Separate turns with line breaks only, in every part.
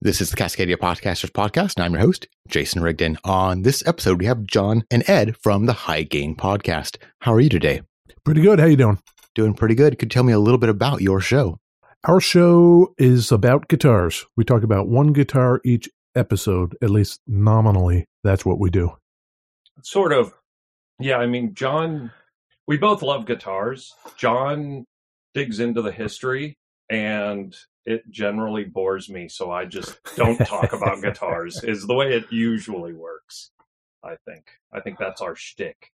This is the Cascadia Podcasters Podcast, and I'm your host, Jason Rigdon. On this episode, we have John and Ed from the High Gain Podcast. How are you today?
Pretty good. How you doing?
Doing pretty good. Could you tell me a little bit about your show?
Our show is about guitars. We talk about one guitar each episode, at least nominally. That's what we do.
Sort of. Yeah, I mean, John, we both love guitars. John digs into the history, and it generally bores me, so I just don't talk about guitars. Is the way it usually works. I think. I think that's our shtick.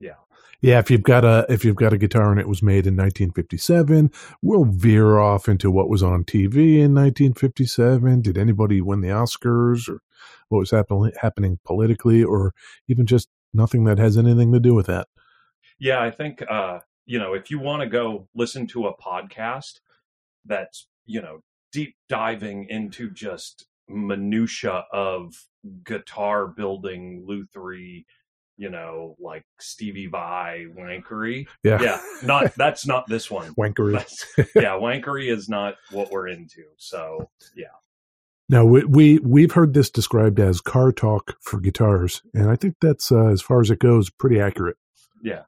Yeah.
Yeah, if you've got a if you've got a guitar and it was made in 1957, we'll veer off into what was on TV in 1957. Did anybody win the Oscars or what was happening happening politically or even just nothing that has anything to do with that?
Yeah, I think uh, you know, if you want to go listen to a podcast that's you know, deep diving into just minutia of guitar building lutherie, you know, like Stevie Vai wankery.
Yeah.
Yeah. Not that's not this one.
Wankery.
That's- yeah, wankery is not what we're into. So yeah.
Now we, we we've heard this described as car talk for guitars, and I think that's uh, as far as it goes, pretty accurate.
Yeah.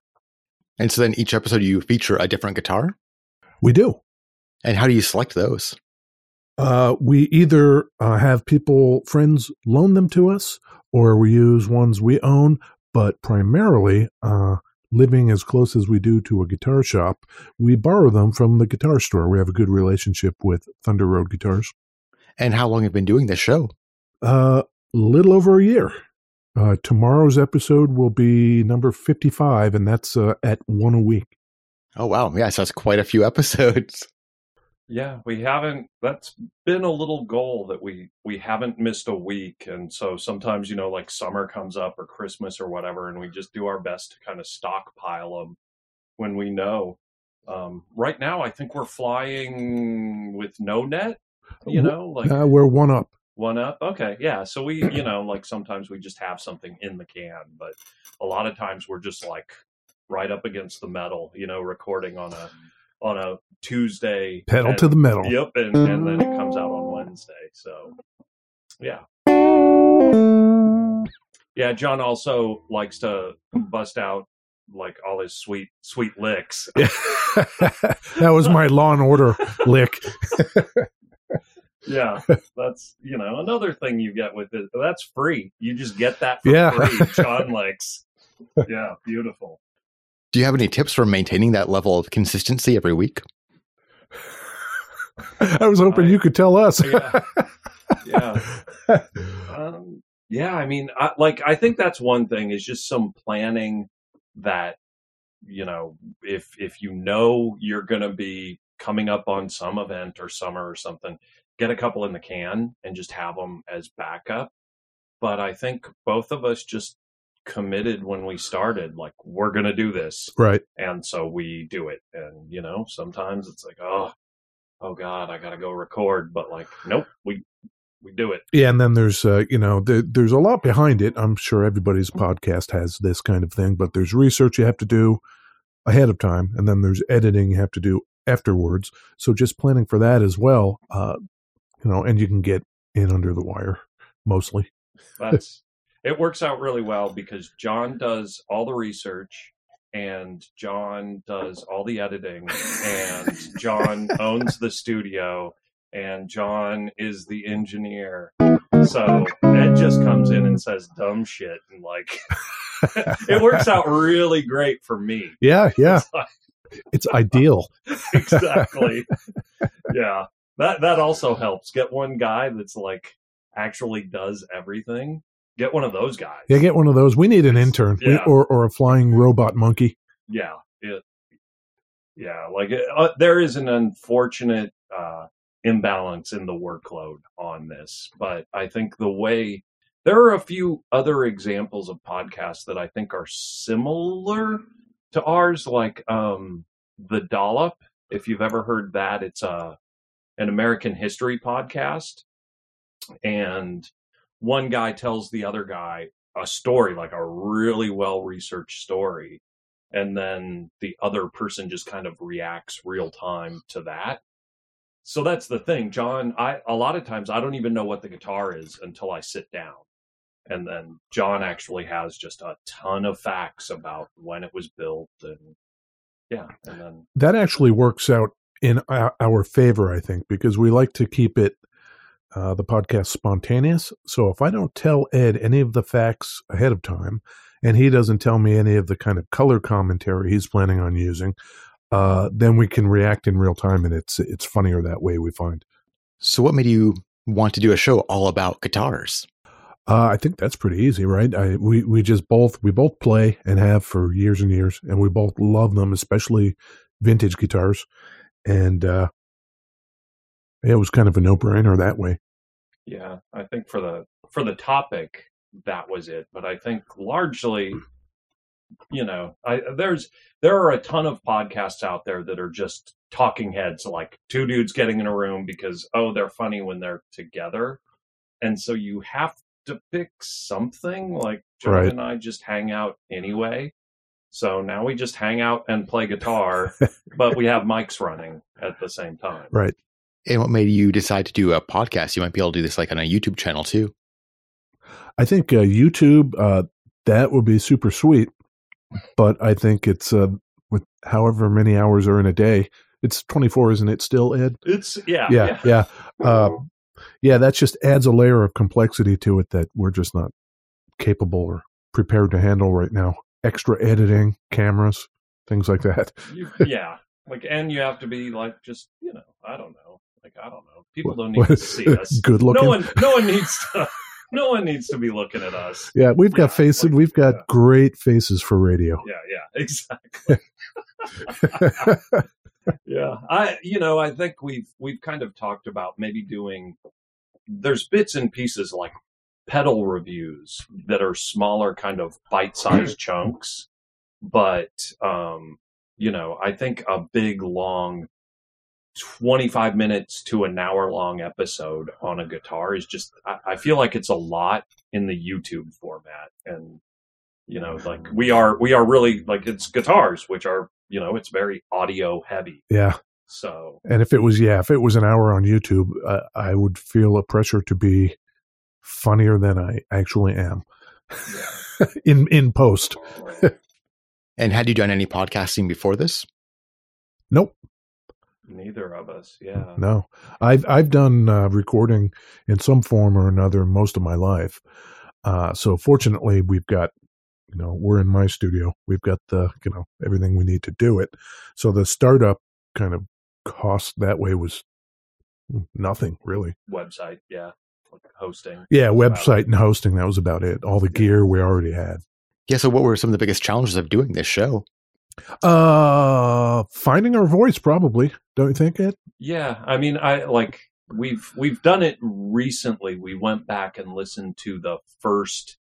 And so then each episode, you feature a different guitar.
We do.
And how do you select those?
Uh, we either uh, have people, friends, loan them to us, or we use ones we own. But primarily, uh, living as close as we do to a guitar shop, we borrow them from the guitar store. We have a good relationship with Thunder Road Guitars.
And how long have you been doing this show?
A uh, little over a year. Uh, tomorrow's episode will be number 55, and that's uh, at one a week.
Oh, wow. Yeah, so that's quite a few episodes.
Yeah, we haven't that's been a little goal that we we haven't missed a week and so sometimes you know like summer comes up or Christmas or whatever and we just do our best to kind of stockpile them when we know. Um, right now I think we're flying with no net, you know, like
Uh, we're one up.
one up. Okay, yeah. So we, you know, like sometimes we just have something in the can, but a lot of times we're just like right up against the metal, you know, recording on a on a Tuesday.
Pedal
and-
to the metal.
Yep, and, and then it comes out on Wednesday. So, yeah. Yeah, John also likes to bust out like all his sweet sweet licks.
that was my Law and Order lick.
Yeah, that's you know another thing you get with it. That's free. You just get that for
Yeah.
free. John likes. Yeah, beautiful.
Do you have any tips for maintaining that level of consistency every week?
I was hoping
I-
you could tell us.
Yeah. Yeah. Um, yeah, I mean, I, like I think that's one thing is just some planning that you know if if you know you're going to be coming up on some event or summer or something, get a couple in the can and just have them as backup. But I think both of us just committed when we started, like we're going to do this,
right.
and so we do it. And you know, sometimes it's like, oh, oh God, I got to go record, but like, nope, we we do it.
Yeah, and then there's uh, you know there, there's a lot behind it. I'm sure everybody's podcast has this kind of thing, but there's research you have to do ahead of time, and then there's editing you have to do afterwards. So just planning for that as well, uh, you know, and you can get in under the wire mostly.
That's it works out really well because John does all the research and John does all the editing and John owns the studio and John is the engineer. So Ed just comes in and says dumb shit and like it works out really great for me.
Yeah, yeah,
It's like-
it's ideal.
exactly. yeah. That that also helps. Get one guy that's like actually does everything. Get one of those guys.
Yeah, get one of those. We need an intern We- or or a flying robot monkey.
yeah it, yeah like uh, there is an unfortunate uh imbalance in the workload on this but i think the way there are a few other examples of podcasts that i think are similar to ours like um the dollop if you've ever heard that it's a an american history podcast and one guy tells the other guy a story like a really well researched story and then the other person just kind of reacts real time to that so that's the thing, John. I a lot of times I don't even know what the guitar is until I sit down, and then John actually has just a ton of facts about when it was built and yeah, and then
that actually works out in our, our favor, I think, because we like to keep it uh, the podcast spontaneous. So if I don't tell Ed any of the facts ahead of time, and he doesn't tell me any of the kind of color commentary he's planning on using, uh, then we can react in real time, and it's it's funnier that way. We find.
So, what made you want to do a show all about guitars?
Uh, I think that's pretty easy, right? I, we we just both we both play and have for years and years, and we both love them, especially vintage guitars. And uh, it was kind of a no brainer that way.
Yeah, I think for the for the topic that was it, but I think largely, hmm. you know, I there's there are a ton of podcasts out there that are just talking heads, like two dudes getting in a room because oh they're funny when they're together, and so you have to pick something. Like John
Right.
and I just hang out anyway. So now we just hang out and play guitar, but we have mics running at the same time.
Right.
And what made you decide to do a podcast? You might be able to do this like on a YouTube channel too.
I think uh, YouTube uh, that would be super sweet, but I think it's uh, with however many hours are in a day. It's twenty four, isn't it? Still, Ed?
It's yeah,
Yeah, yeah, uh, yeah. That just adds a layer of complexity to it that we're just not capable or prepared to handle right now. Extra editing, cameras, things like that.
You, yeah, like, and you have to be like, just you know, I don't know, like, I don't know. People don't need to see us.
Good looking.
No one, no one needs to. No one needs to be looking at us.
yeah, we've got
Yeah,
faces.
like-
we've got
yeah.
great faces for radio.
Yeah, yeah, exactly. yeah, I, you know, I think we've we've kind of talked about maybe doing. There's bits and pieces like pedal reviews that are smaller, kind of bite-sized chunks, but um, you know, I think a big long. 25 minutes to an hour long episode on a guitar is just I, I feel like it's a lot in the youtube format. And you know like we are we are really like it's guitars which are you know it's very audio heavy.
Yeah.
so.
And if it was, yeah, if it was an hour on YouTube, uh, I would feel a pressure to be funnier than I actually am.
Yeah.
In in post.
And had you done any podcasting before this?
Nope,
neither of us yeah
no. I've I've done uh, recording in some form or another most of my life. Uh, so fortunately, we've got you know we're in my studio. We've got the you know everything we need to do it. So the startup kind of cost that way was nothing really.
website yeah like hosting
Yeah, website and hosting. That was about it. All the gear we already had.
Yeah. So, what were some of the biggest challenges of doing this show?
Uh, finding our voice, probably. Don't you think, it?
Yeah, I mean, I like we've we've done it recently. We went back and listened to the first,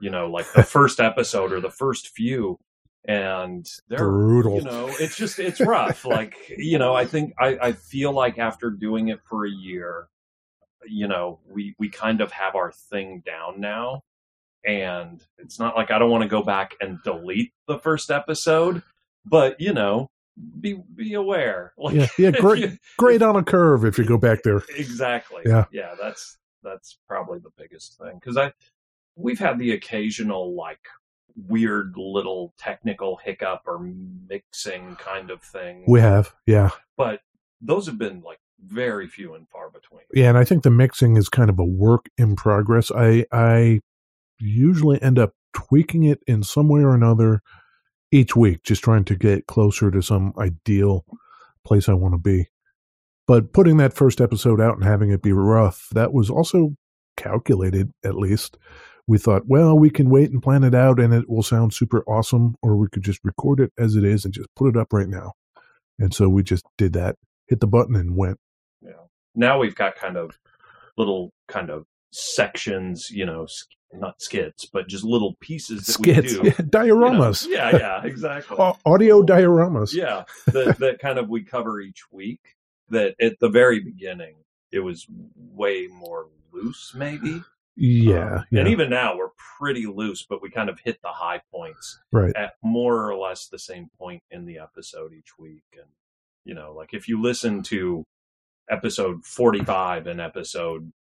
you know, like the first episode or the first few, and they're
Brutal.
You know, it's just it's rough. like you know, I think I I feel like after doing it for a year, you know, we we kind of have our thing down now, and it's not like I don't want to go back and delete the first episode, but you know. Be be aware, like
Yeah, yeah, great,
you-
great on a curve if you go back there.
exactly
Yeah.
yeah that's that's probably the biggest thing because i we've had the occasional like weird little technical hiccup or mixing kind of thing
We have, yeah,
but those have been like very few and far between
yeah, and I think the mixing is kind of a work in progress. I I usually end up tweaking it in some way or another each week, just trying to get closer to some ideal place I want to be. But putting that first episode out and having it be rough, that was also calculated, at least. We thought, well, we can wait and plan it out and it will sound super awesome, or we could just record it as it is and just put it up right now. And so we just did that, hit the button and went.
know now we've got kind of little kind of sections you know not skits but just little pieces that
Skits,
we do.
yeah,
you know.
dioramas,
yeah yeah exactly.
Au- audio dioramas.
yeah that, that kind of we cover each week that at the very beginning it was way more loose maybe.
Yeah,
Um,
yeah,
and even now we're pretty loose but we kind of hit the high points
right.
at more or less the same point in the episode each week. And you know like if you listen to episode 45 and episode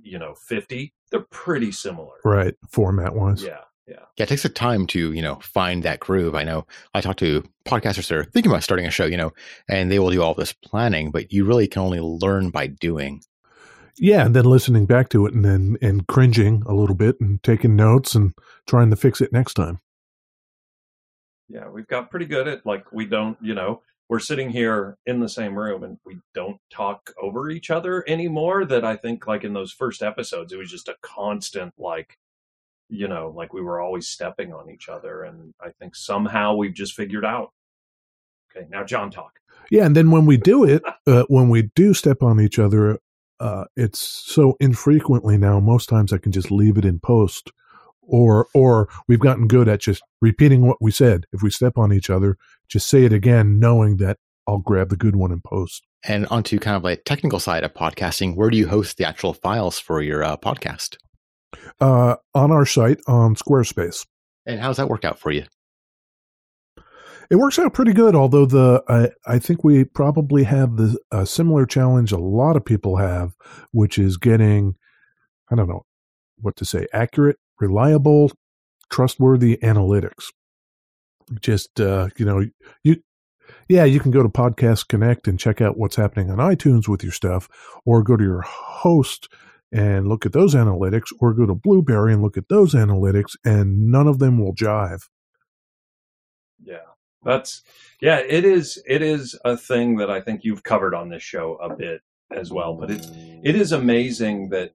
you know 50 they're pretty similar
right format wise
yeah yeah
Yeah, it takes a time to, you know, find that groove. I know I talk to podcasters that are thinking about starting a show, you know, and they will do all this planning, but you really can only learn by doing.
yeah and then listening back to it and then and cringing a little bit and taking notes and trying to fix it next time
yeah we've got pretty good at like we don't you know we're sitting here in the same room and we don't talk over each other anymore that i think like in those first episodes it was just a constant like you know like we were always stepping on each other and i think somehow we've just figured out okay now john talk
Yeah, and then when we do it, uh, when we do step on each other, uh, it's so infrequently now. Most times I can just leave it in post, or or we've gotten good at just repeating what we said. If we step on each other, just say it again, knowing that I'll grab the good one in post.
And onto kind of like technical side of podcasting, where do you host the actual files for your uh, podcast?
Uh, on our site on Squarespace,
And how's that work out for you?
it works out pretty good. Although the I, I think we probably have the a similar challenge a lot of people have, which is getting I don't know what to say accurate, reliable, trustworthy analytics. Just uh, you know you yeah you can go to Podcast Connect and check out what's happening on iTunes with your stuff, or go to your host and look at those analytics, or go to Blubrry and look at those analytics, and none of them will jive.
Yeah. That's yeah, it is it is a thing that I think you've covered on this show a bit as well, but it's it is amazing that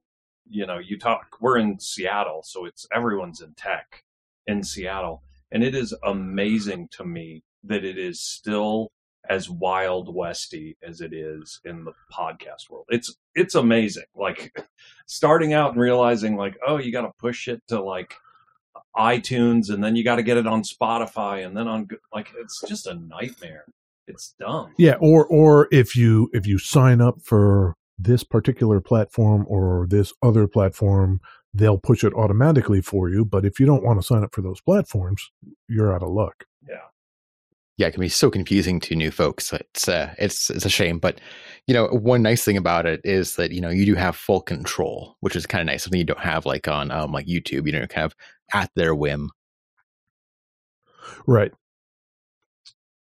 you know, you talk we're in Seattle, so it's everyone's in tech in Seattle, and it is amazing to me that it is still as wild westy as it is in the podcast world. It's it's amazing. Like starting out and realizing like, oh, you got to push it to like iTunes and then you got to get it on Spotify and then on like it's just a nightmare. It's dumb.
Yeah, or or if you if you sign up for this particular platform or this other platform, they'll push it automatically for you. But if you don't want to sign up for those platforms, you're out of luck.
Yeah.
yeah, it can be so confusing to new folks. It's uh, it's it's a shame, but you know, one nice thing about it is that you know you do have full control, which is kind of nice. Something you don't have like on um, like YouTube. You know, kind of at their whim.
Right.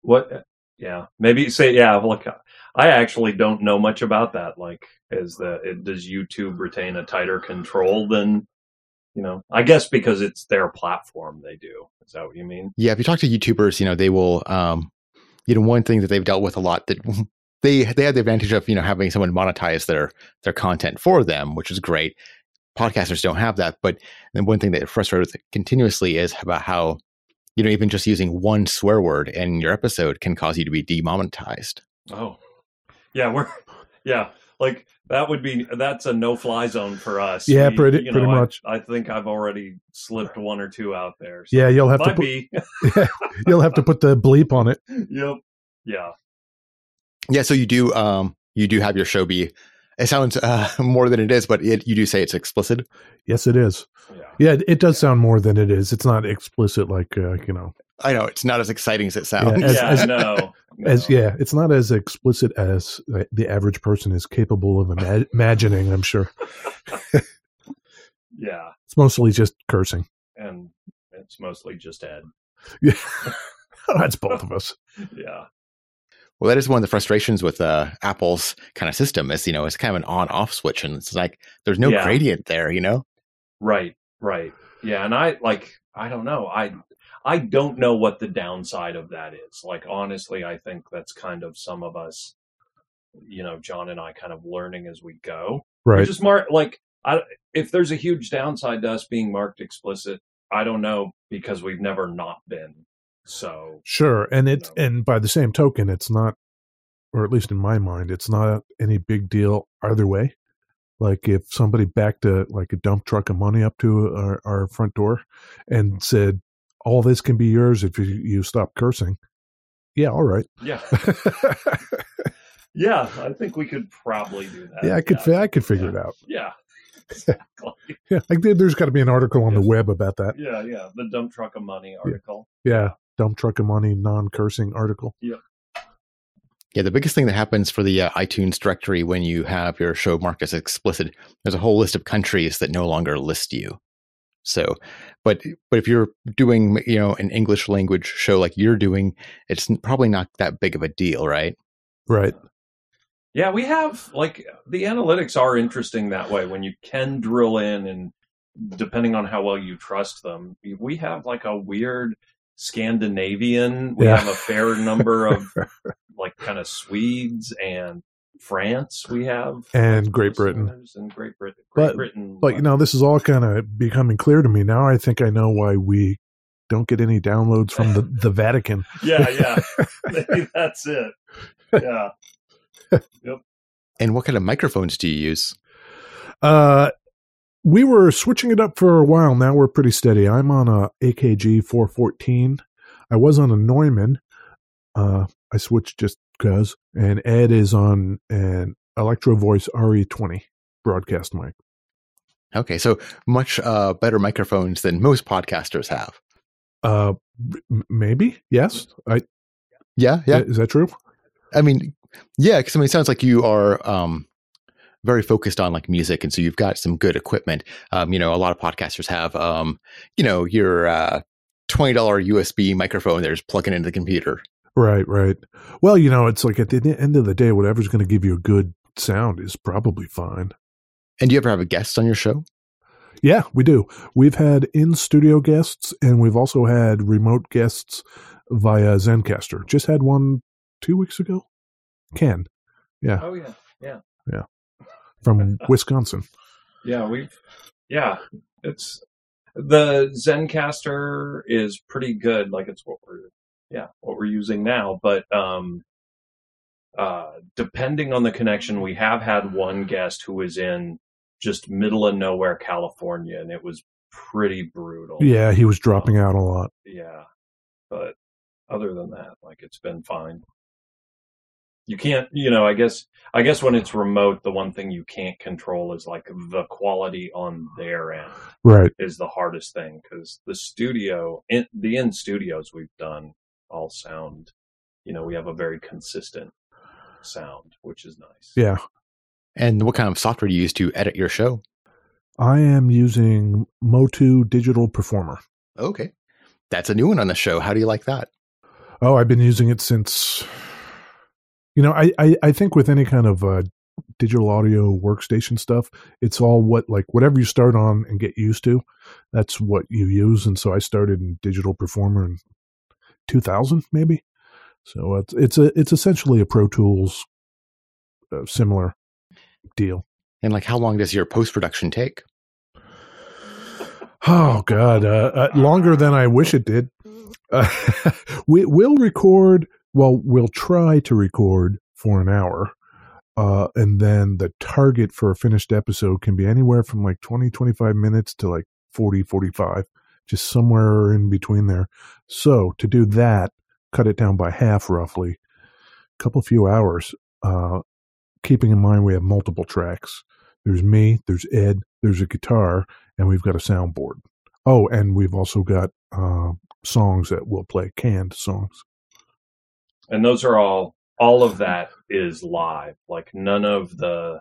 What yeah, maybe say yeah, look I actually don't know much about that like is the it, does YouTube retain a tighter control than you know, I guess because it's their platform they do. Is that what you mean?
Yeah, if you talk to YouTubers, you know they will. Um, you know, one thing that they've dealt with a lot that they they have the advantage of you know having someone monetize their their content for them, which is great. Podcasters don't have that, but then one thing that frustrates continuously is about how you know even just using one swear word in your episode can cause you to be demonetized.
Oh. Yeah, we're yeah, like that would be that's a no fly zone for us.
Yeah,
We-
pretty-
you
pretty
I-
much.
I, think I've already slipped one or two out there. so
Yeah, you'll have to put,
be.
you'll have to put the bleep on it.
yep. Yeah.
Yeah, so you do um you do have your show be. It sounds uh, more than it is, but it, you do say it's explicit.
Yes, it is.
Yeah.
Yeah, it, it does sound more than it is. It's not explicit like uh, you know.
I know it's not as exciting as it sounds.
Yeah, as-
yeah,
as-
no,
As
no.
yeah, it's not as explicit as uh, the average person is capable of ima- imagining. I'm sure
Yeah.
it's mostly just cursing.
And it's mostly just Ed.
Yeah, that's both of us.
Yeah.
Well, that is one of the frustrations with uh, Apple's kind of system is, you know, it's kind of an on off switch and it's like there's no
Yeah.
gradient there, you know?
Right. Right. Yeah. And I like, I don't know. I, I don't know what the downside of that is. Like, honestly, I think that's kind of some of us, you know, John and I kind of learning as we go.
Right.
We just mark, like, I, if there's a huge downside to us being marked explicit, I don't know because we've never not been. So,
Sure, and it's
No.
and by the same token, it's not, or at least in my mind, it's not any big deal either way. Like if somebody backed a like a dump truck of money up to our, our front door and said, "All this can be yours if you, you stop cursing," yeah, all right.
yeah. yeah. I think we could probably do that.
yeah, I could fi- I could figure it out.
Yeah. Exactly.
Yeah, like there- there's got to be an article on the web about that.
Yeah, yeah. The dump truck of money article.
Yeah, dump truck of money non cursing article.
Yeah, Yeah, the biggest thing that happens for the uh, iTunes directory when you have your show marked as explicit, there's a whole list of countries that no longer list you. So, but but if you're doing you know an English language show like you're doing, it's probably not that big of a deal, right?
Right.
Yeah, we have like the analytics are interesting that way when you can drill in and depending on how well you trust them, we have like a weird Scandinavian. We
Yeah.
have a fair number of like kind of Swedes and France. We have
And Great Britain.
And Great Britain. Great
But-
Britain.
But you know, this is all kind of becoming clear to me now. I think I know why we don't get any downloads from the, the Vatican.
yeah, yeah, Maybe that's it. Yeah. Yep.
And what kind of microphones do you use?
Uh, we were switching it up for a while. Now we're pretty steady. I'm on a AKG 414. I was on a Neumann. Uh, I switched just because. And Ed is on an Electro Voice RE20 broadcast mic.
Okay, so much uh, better microphones than most podcasters have.
Uh, m- maybe yes. I
Yeah, yeah.
is that true?
I mean, yeah, because I mean, it sounds like you are um, very focused on like music, and so you've got some good equipment. Um, you know, a lot of podcasters have, um, you know, your uh, twenty dollar USB microphone. They're plugging into the computer.
Right, right. Well, you know, it's like at the end of the day, whatever's going to give you a good sound is probably fine.
And do you ever have a guest on your show?
Yeah, we do. We've had in studio guests and we've also had remote guests via Zencastr. Just had one two weeks ago. Ken Yeah.
Oh yeah. yeah, yeah,
from Wisconsin.
yeah. We've yeah. It's the Zencastr is pretty good. Like it's what we're yeah what we're using now, but um. Uh, depending on the connection, we have had one guest who was in just middle of nowhere, California, and it was pretty brutal.
Yeah, he was dropping out a lot.
Yeah. But other than that, like it's been fine. You can't, you know, I guess, I guess when it's remote, the one thing you can't control is like the quality on their end
Right.
is the hardest thing because the studio, in, the in studios we've done all sound, you know, we have a very consistent sound, which is nice.
Yeah.
And what kind of software do you use to edit your show?
I am using Motu Digital Performer.
Okay, that's a new one on the show. How do you like that?
Oh, I've been using it since. You know, I I, I think with any kind of uh, digital audio workstation stuff, it's all what like whatever you start on and get used to, that's what you use. And so I started in Digital Performer in 2000, maybe. So it's it's a it's essentially a Pro Tools uh, similar deal.
And like, how long does your post production take?
Oh God, uh, uh, longer than I wish it did. Uh, we will record. Well, we'll try to record for an hour, uh, and then the target for a finished episode can be anywhere from like 20, 25 minutes to like 40, 45, just somewhere in between there. So to do that, cut it down by half, roughly, a couple few hours. Uh, keeping in mind we have multiple tracks. There's me, there's Ed, there's a guitar, and we've got a soundboard. Oh, and we've also got uh, songs that we'll play, canned songs.
And those are all all of that is live like none of the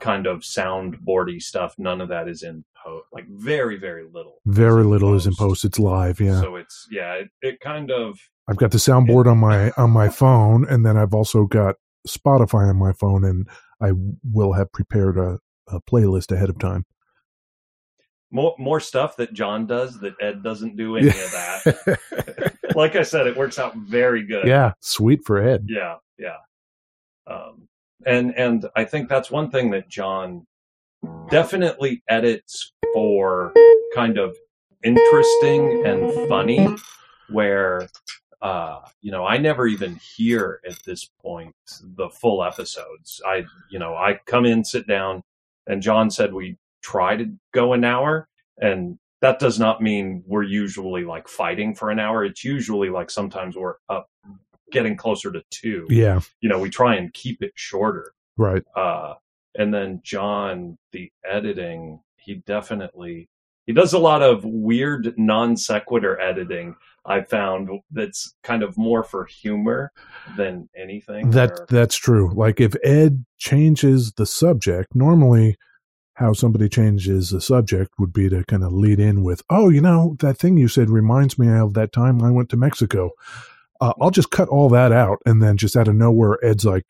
kind of soundboardy stuff none of that is in post like very very little
Very little is in post. It's live. Yeah,
so it's yeah it, it kind of
I've got the soundboard on my on my phone, and then I've also got Spotify on my phone, and I will have prepared a, a playlist ahead of time.
more more stuff that john does that ed doesn't do any of that like i said it works out very good.
Yeah, sweet for Ed.
yeah yeah. Um and and i think that's one thing that john definitely edits for kind of interesting and funny where uh you know i never even hear at this point the full episodes. I you know i come in sit down and john said we try to go an hour and that does not mean we're usually like fighting for an hour it's usually like sometimes we're up getting closer to two
Yeah,
you know we try and keep it shorter
right.
uh and then john the editing he definitely he does a lot of weird non sequitur editing. I found that's kind of more for humor than anything.
That
or-
that's true. Like if Ed changes the subject, normally how somebody changes the subject would be to kind of lead in with, "Oh, you know, that thing you said reminds me of that time I went to Mexico." Uh, I'll just cut all that out, and then just out of nowhere, Ed's like,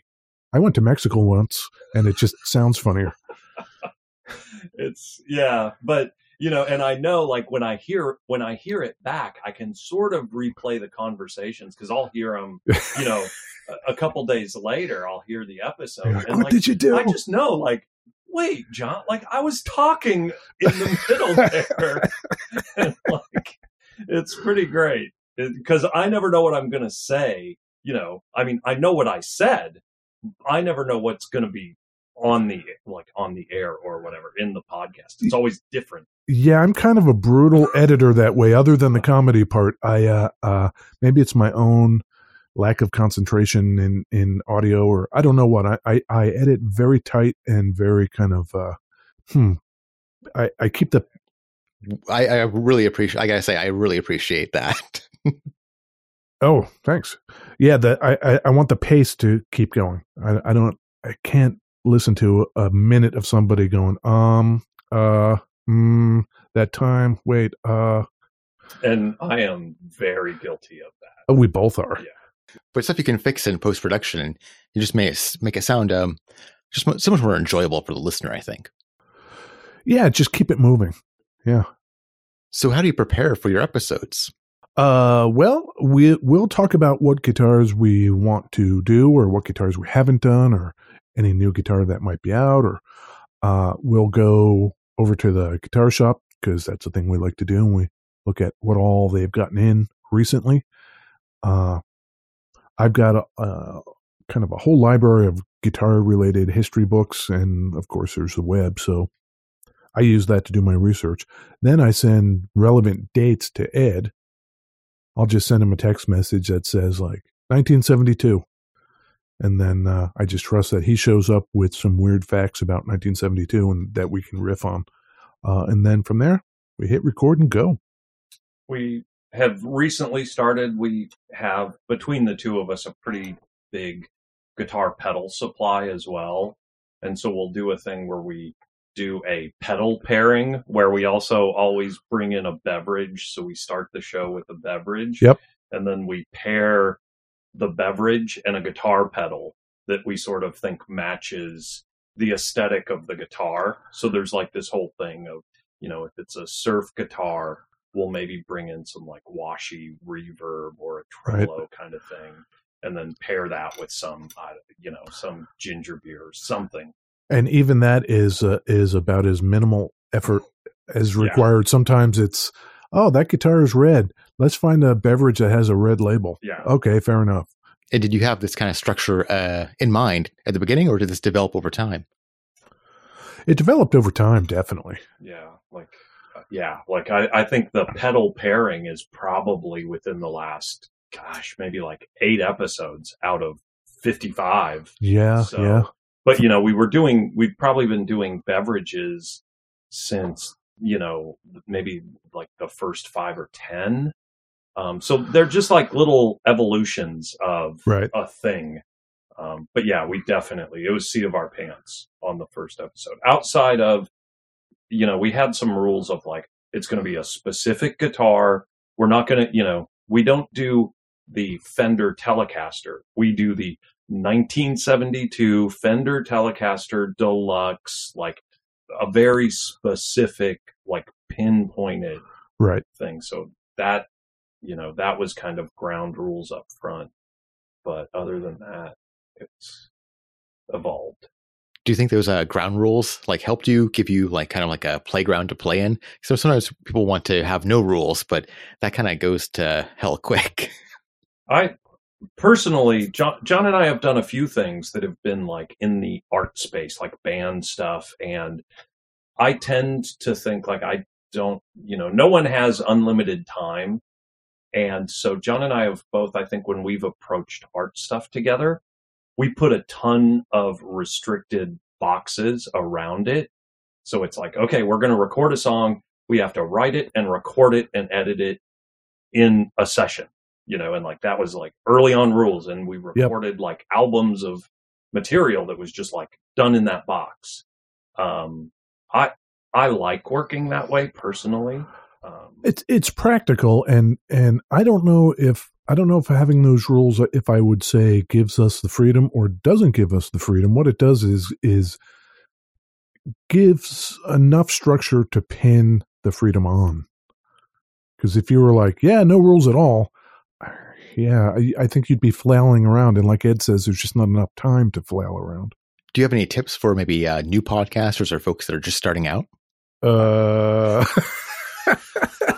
"I went to Mexico once," and it just sounds funnier.
it's yeah but you know and i know like when i hear when i hear it back i can sort of replay the conversations because i'll hear them you know a, a couple days later i'll hear the episode
like,
and
what
like
did you do?
i just know like wait john like i was talking in the middle there and like it's pretty great because i never know what i'm gonna say you know i mean i know what i said i never know what's gonna be on the like on the air or whatever in the podcast. It's always different.
Yeah, I'm kind of a brutal editor that way. Other than the comedy part, I uh, uh, maybe it's my own lack of concentration in in audio, or I don't know what. I I, I edit very tight and very kind of. Uh, hmm. I I keep the
I, I really appreciate. I gotta say, I really appreciate that.
oh thanks. Yeah, that I, I I want the pace to keep going. I I don't I can't listen to a minute of somebody going um uh mm, that time wait uh
And I am very guilty of that.
oh, we both are.
Yeah.
But stuff you can fix in post production, you just make it make it sound um just so much more enjoyable for the listener. I think.
Yeah, just keep it moving. Yeah.
So, how do you prepare for your episodes?
Uh, well, we we'll talk about what guitars we want to do, or what guitars we haven't done, or any new guitar that might be out, or uh, we'll go over to the guitar shop because that's the thing we like to do. And we look at what all they've gotten in recently. Uh, I've got a, a kind of a whole library of guitar related history books, and of course, there's the web. So I use that to do my research. Then I send relevant dates to Ed. I'll just send him a text message that says like 1972. And then uh, I just trust that he shows up with some weird facts about 1972 and that we can riff on. Uh, and then from there, we hit record and go.
We have recently started. We have between the two of us a pretty big guitar pedal supply as well, and so we'll do a thing where we do a pedal pairing where we also always bring in a beverage. So we start the show with a beverage.
Yep.
And then we pair the beverage and a guitar pedal that we sort of think matches the aesthetic of the guitar. So there's like this whole thing of, you know, if it's a surf guitar, we'll maybe bring in some like washy reverb or a
Right.
kind of thing. And then pair that with some, uh, you know, some ginger beer or something.
And even that is uh, is about as minimal effort as
Yeah.
required. Sometimes it's, oh, that guitar is red. Let's find a beverage that has a red label.
Yeah.
Okay, fair enough.
And did you have this kind of structure uh, in mind at the beginning, or did this develop over time?
It developed over time, definitely.
Yeah, like yeah, like I, I think the pedal pairing is probably within the last gosh, maybe like eight episodes out of fifty five.
Yeah,
So-
yeah.
But you know, we were doing we've probably been doing beverages since, you know, maybe like the first five or ten. Um, so they're just like little evolutions of
Right.
a thing. Um, but yeah, we definitely it was seat of our pants on the first episode. Outside of, you know, we had some rules of like it's going to be a specific guitar. We're not going to, you know, we don't do the Fender Telecaster. We do the 1972 Fender Telecaster Deluxe, like a very specific, like pinpointed
Right.
thing. So that, you know, that was kind of ground rules up front. But other than that, it's evolved.
Do you think those uh, ground rules like helped you give you like kind of like a playground to play in? So sometimes people want to have no rules, but that kind of goes to hell quick.
I personally, John, John and I have done a few things that have been like in the art space, like band stuff. And I tend to think like I don't, you know, no one has unlimited time. And so John and I have both, I think, when we've approached art stuff together, we put a ton of restricted boxes around it. So it's like, okay, we're going to record a song. we have to write it and record it and edit it in a session, you know, and like that was like early on rules. And we recorded like albums of material that was just like done in that box. Um, I, I like working that way personally. Um,
It's it's practical, and and I don't know if I don't know if having those rules, if I would say, gives us the freedom or doesn't give us the freedom. What it does is is gives enough structure to pin the freedom on. Because if you were like, yeah, no rules at all, yeah, I, I think you'd be flailing around, and like Ed says, there's just not enough time to flail around.
Do you have any tips for maybe uh, new podcasters or folks that are just starting out?
Uh,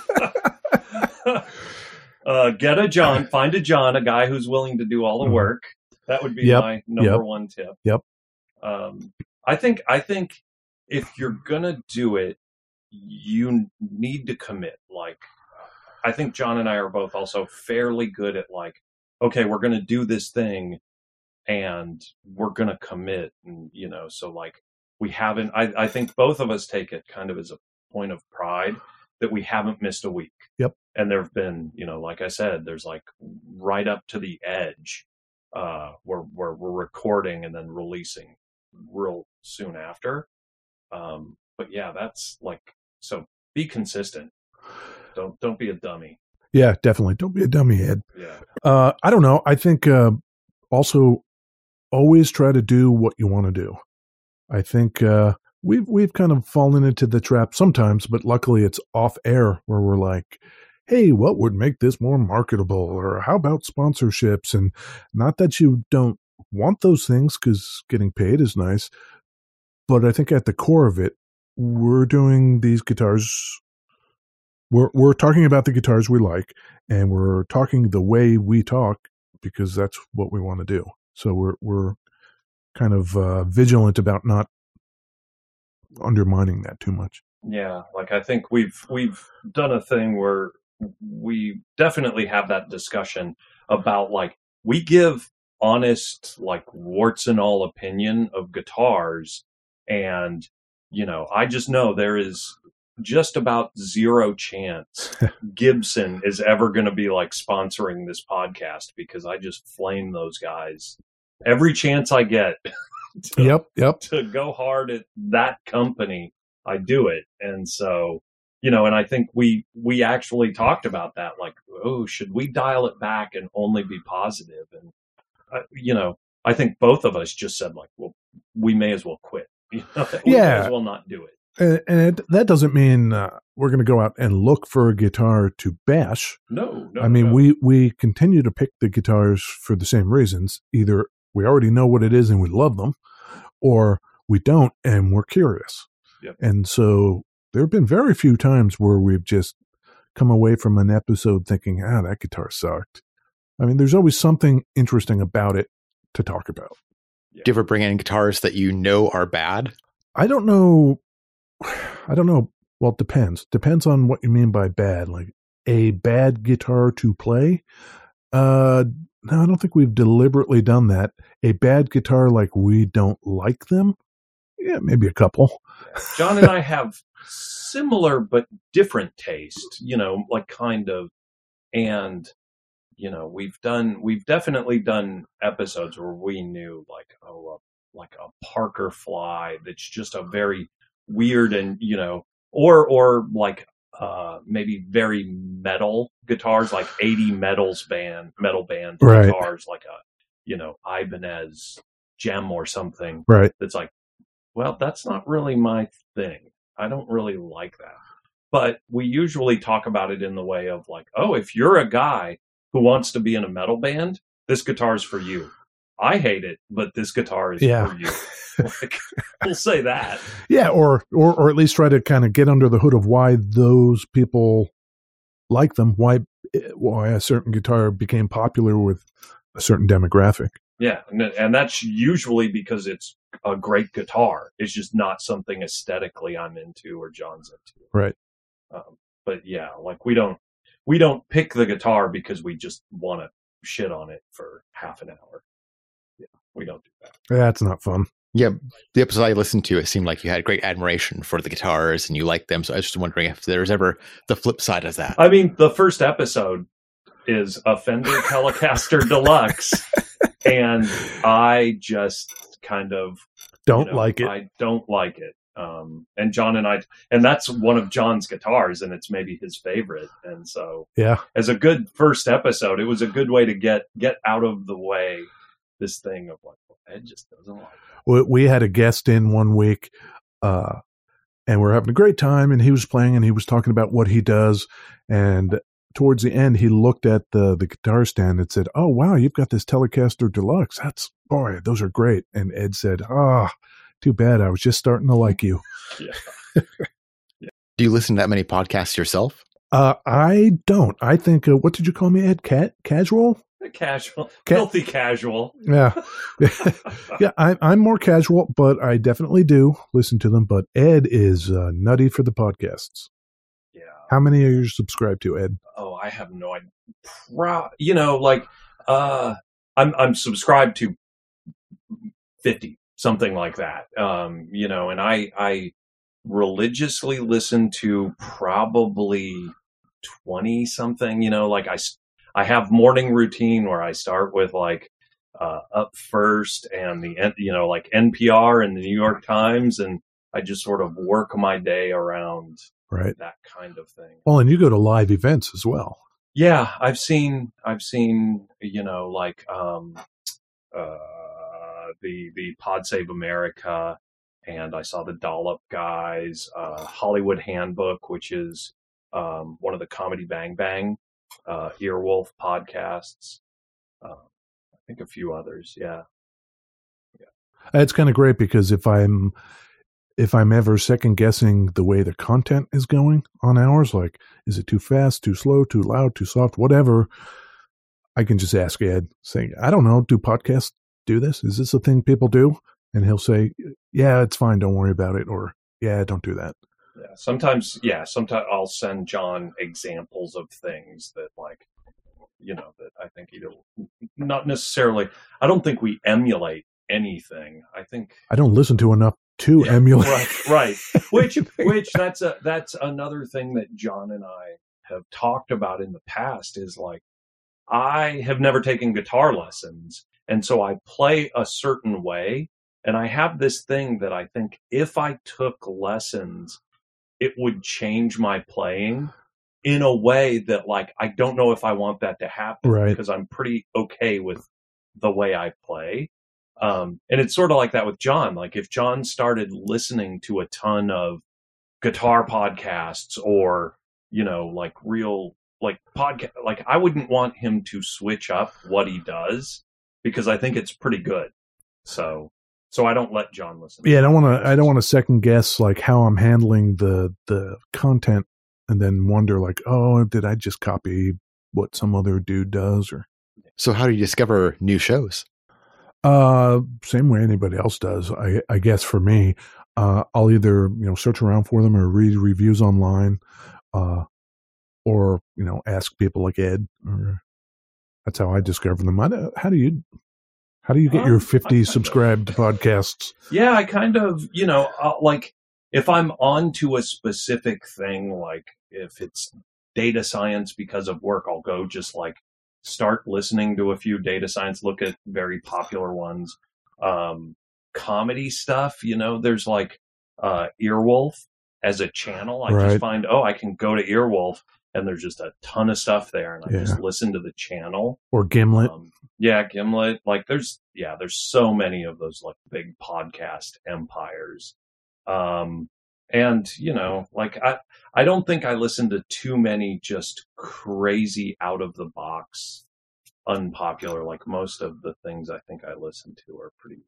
uh, get a John, find a John, a guy who's willing to do all the
Mhm.
work. That would be
Yep,
my number
yep,
one tip.
yep.
Um, I think I think if you're gonna do it, you need to commit. Like, I think John and I are both also fairly good at like, okay, we're gonna do this thing, and we're gonna commit, and you know, so like we haven't. I I think both of us take it kind of as a point of pride that we haven't missed a week.
Yep.
And there have been, you know, like I said, there's like right up to the edge uh, where, where we're recording and then releasing real soon after. Um, but yeah, that's like, so be consistent. Don't, don't be a dummy.
yeah, definitely. Don't be a dummy head.
Yeah.
Uh, I don't know. I think uh, also always try to do what you want to do. I think uh, we've we've kind of fallen into the trap sometimes, but luckily it's off air where we're like, "Hey, what would make this more marketable?" Or how about sponsorships? And not that you don't want those things because getting paid is nice, but I think at the core of it, we're doing these guitars. We're we're talking about the guitars we like, and we're talking the way we talk because that's what we want to do. So we're we're kind of uh, vigilant about not undermining that too much.
Yeah. Like I think we've, we've done a thing where we definitely have that discussion about like, we give honest, like warts and all opinion of guitars. And, you know, I just know there is just about zero chance Gibson is ever going to be like sponsoring this podcast because I just flame those guys every chance I get. to,
Yep, yep.
to go hard at that company, I do it. And so, you know, and I think we we actually talked about that like, oh, should we dial it back and only be positive? And uh, you know, I think both of us just said like, well, we may as well quit. You know, we may
Yeah.
as well not do it.
And, and it, that doesn't mean uh, we're going to go out and look for a guitar to bash.
No, no.
I mean,
no.
we we continue to pick the guitars for the same reasons. Either we already know what it is and we love them, or we don't and we're curious.
Yep.
And so there have been very few times where we've just come away from an episode thinking, ah, that guitar sucked. I mean, there's always something interesting about it to talk about.
Do you ever bring in guitars that you know are bad?
I don't know. I don't know. Well, it depends. Depends on what you mean by bad. Like a bad guitar to play. Uh, no, I don't think we've deliberately done that. A bad guitar like we don't like them. Yeah, maybe a couple.
John and I have similar but different taste, you know, like kind of, and you know, we've done, we've definitely done episodes where we knew like, oh, uh, like a Parker Fly that's just a very weird and you know, or or like uh maybe very metal guitars, like eighty metals band, metal band
Right.
guitars, like a you know Ibanez Jem or something
Right.
that's like, well, that's not really my thing. I don't really like that. But we usually talk about it in the way of like, oh, if you're a guy who wants to be in a metal band, this guitar's for you. I hate it, but this guitar is
Yeah.
for you. like, we'll say that.
Yeah, or or or at least try to kind of get under the hood of why those people like them. Why why a certain guitar became popular with a certain demographic.
Yeah, and, and that's usually because it's a great guitar. It's just not something aesthetically I'm into or John's into.
Right.
Um, but yeah, like we don't we don't pick the guitar because we just want to shit on it for half an hour. Yeah, we don't do that.
That's not fun.
Yeah, the episode I listened to, it seemed like you had great admiration for the guitars and you liked them. So I was just wondering if there was ever the flip side of that.
I mean, the first episode is a Fender Telecaster Deluxe, and I just kind of
Don't
you know,
like it.
I don't like it. Um, and John and I, and that's one of John's guitars, and it's maybe his favorite. And so,
yeah.
as a good first episode, it was a good way to get get out of the way this thing of like well, Ed just doesn't like. It.
we, we had a guest in one week uh and we're having a great time and he was playing and he was talking about what he does and towards the end he looked at the the guitar stand and said oh wow you've got this telecaster deluxe. That's boy those are great. And ed said ah too bad. I was just starting to like you.
Do you listen to that many podcasts yourself?
uh i don't. I think uh, what did you call me ed? Cat casual
Casual,
Ca-
filthy casual.
yeah yeah I, i'm more casual but i definitely do listen to them but ed is uh, nutty for the podcasts
Yeah.
How many are you subscribed to, Ed?
oh i have no idea Pro- you know like uh i'm i'm subscribed to 50 something like that um you know and i i religiously listen to probably 20 something you know like i i have morning routine where i start with like uh up first and the you know like npr and the new york times and i just sort of work my day around
Right.
that kind of thing
Well, and you go to live events as well.
yeah i've seen i've seen you know like um uh the the pod save america and i saw the dollop guys uh hollywood handbook which is um one of the comedy bang bang uh earwolf podcasts uh, i think a few others yeah yeah.
It's kind of great because if I'm if I'm ever second guessing the way the content is going on ours, like is it too fast, too slow, too loud, too soft, whatever, I can just ask Ed, saying, I don't know, do podcasts do this? Is this a thing people do? And he'll say, Yeah, it's fine, don't worry about it, or Yeah, don't do that.
Sometimes yeah sometimes i'll send john examples of things that like you know that i think either not necessarily i don't think we emulate anything i think
I don't listen to enough to
Yeah,
emulate.
right right which which that's a that's another thing that john and i have talked about in the past is like i have never taken guitar lessons and so i play a certain way and i have this thing that i think if i took lessons it would change my playing in a way that like i don't know if i want that to happen
Right.
because i'm pretty okay with the way i play um, and it's sort of like that with John. Like if John started listening to a ton of guitar podcasts or, you know, like real like podcast, like I wouldn't want him to switch up what he does because I think it's pretty good. So, so I don't let John listen.
Yeah, I don't want to. I don't want to second guess like how I'm handling the the content, and then wonder like, oh, did I just copy what some other dude does? Or
So how do you discover new shows?
uh, same way anybody else does. I I guess for me, uh, I'll either you know search around for them or read reviews online, uh, or you know ask people like Ed. Or that's how I discover them. I, how do you? How do you get
Um,
your 50
kind of-
subscribed podcasts?
Yeah, I kind of, you know, uh, like if I'm onto a specific thing, like if it's data science because of work, I'll go just like start listening to a few data science, look at very popular ones. Um, comedy stuff, you know, there's like uh, Earwolf as a channel. I
Right.
just find, oh, I can go to Earwolf and there's just a ton of stuff there, and I
Yeah.
just listen to the channel.
Or Gimlet?
Um, yeah, Gimlet. Like there's yeah, there's so many of those like big podcast empires. Um and you know, like I I don't think I listen to too many just crazy out of the box unpopular like most of the things I think I listen to are pretty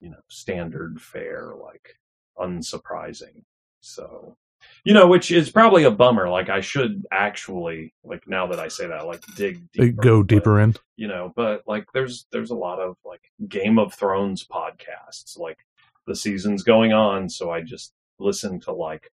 you know, standard fare like unsurprising. So you know, which is probably a bummer. Like I should actually, like now that I say that, like dig deeper.
go
but-
deeper in.
you know but like there's there's a lot of like game of thrones podcasts like the season's going on so i just listen to like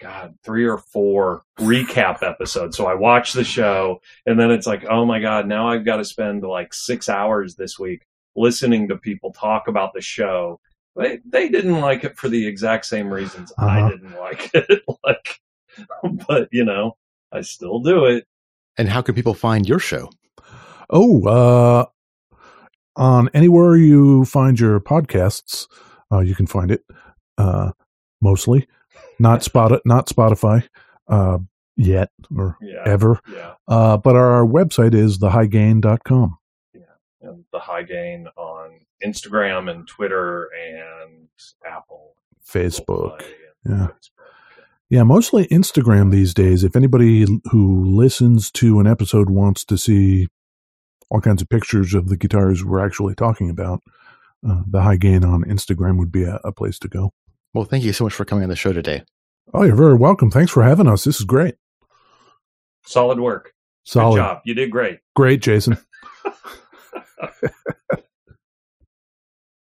god three or four recap episodes so i watch the show and then it's like oh my god now i've got to spend like six hours this week listening to people talk about the show they they didn't like it for the exact same reasons I
Uh-huh.
didn't like it. like, but you know, I still do it.
And how can people find your show?
Oh, uh, on anywhere you find your podcasts, uh, you can find it. Uh, mostly, not spot not Spotify, uh, yet or
Yeah,
ever.
yeah.
Uh, but our website is thehighgain.com. Yeah.
And the high gain on Instagram and Twitter and Apple,
Facebook.
And
Yeah.
Facebook.
Yeah, mostly Instagram these days. If anybody who listens to an episode wants to see all kinds of pictures of the guitars we're actually talking about, uh, the high gain on Instagram would be a, a place to go.
Well, thank you so much for coming on the show today.
Oh, you're very welcome. Thanks for having us. This is great.
Solid work.
Solid.
Good job. You did great.
Great, Jason.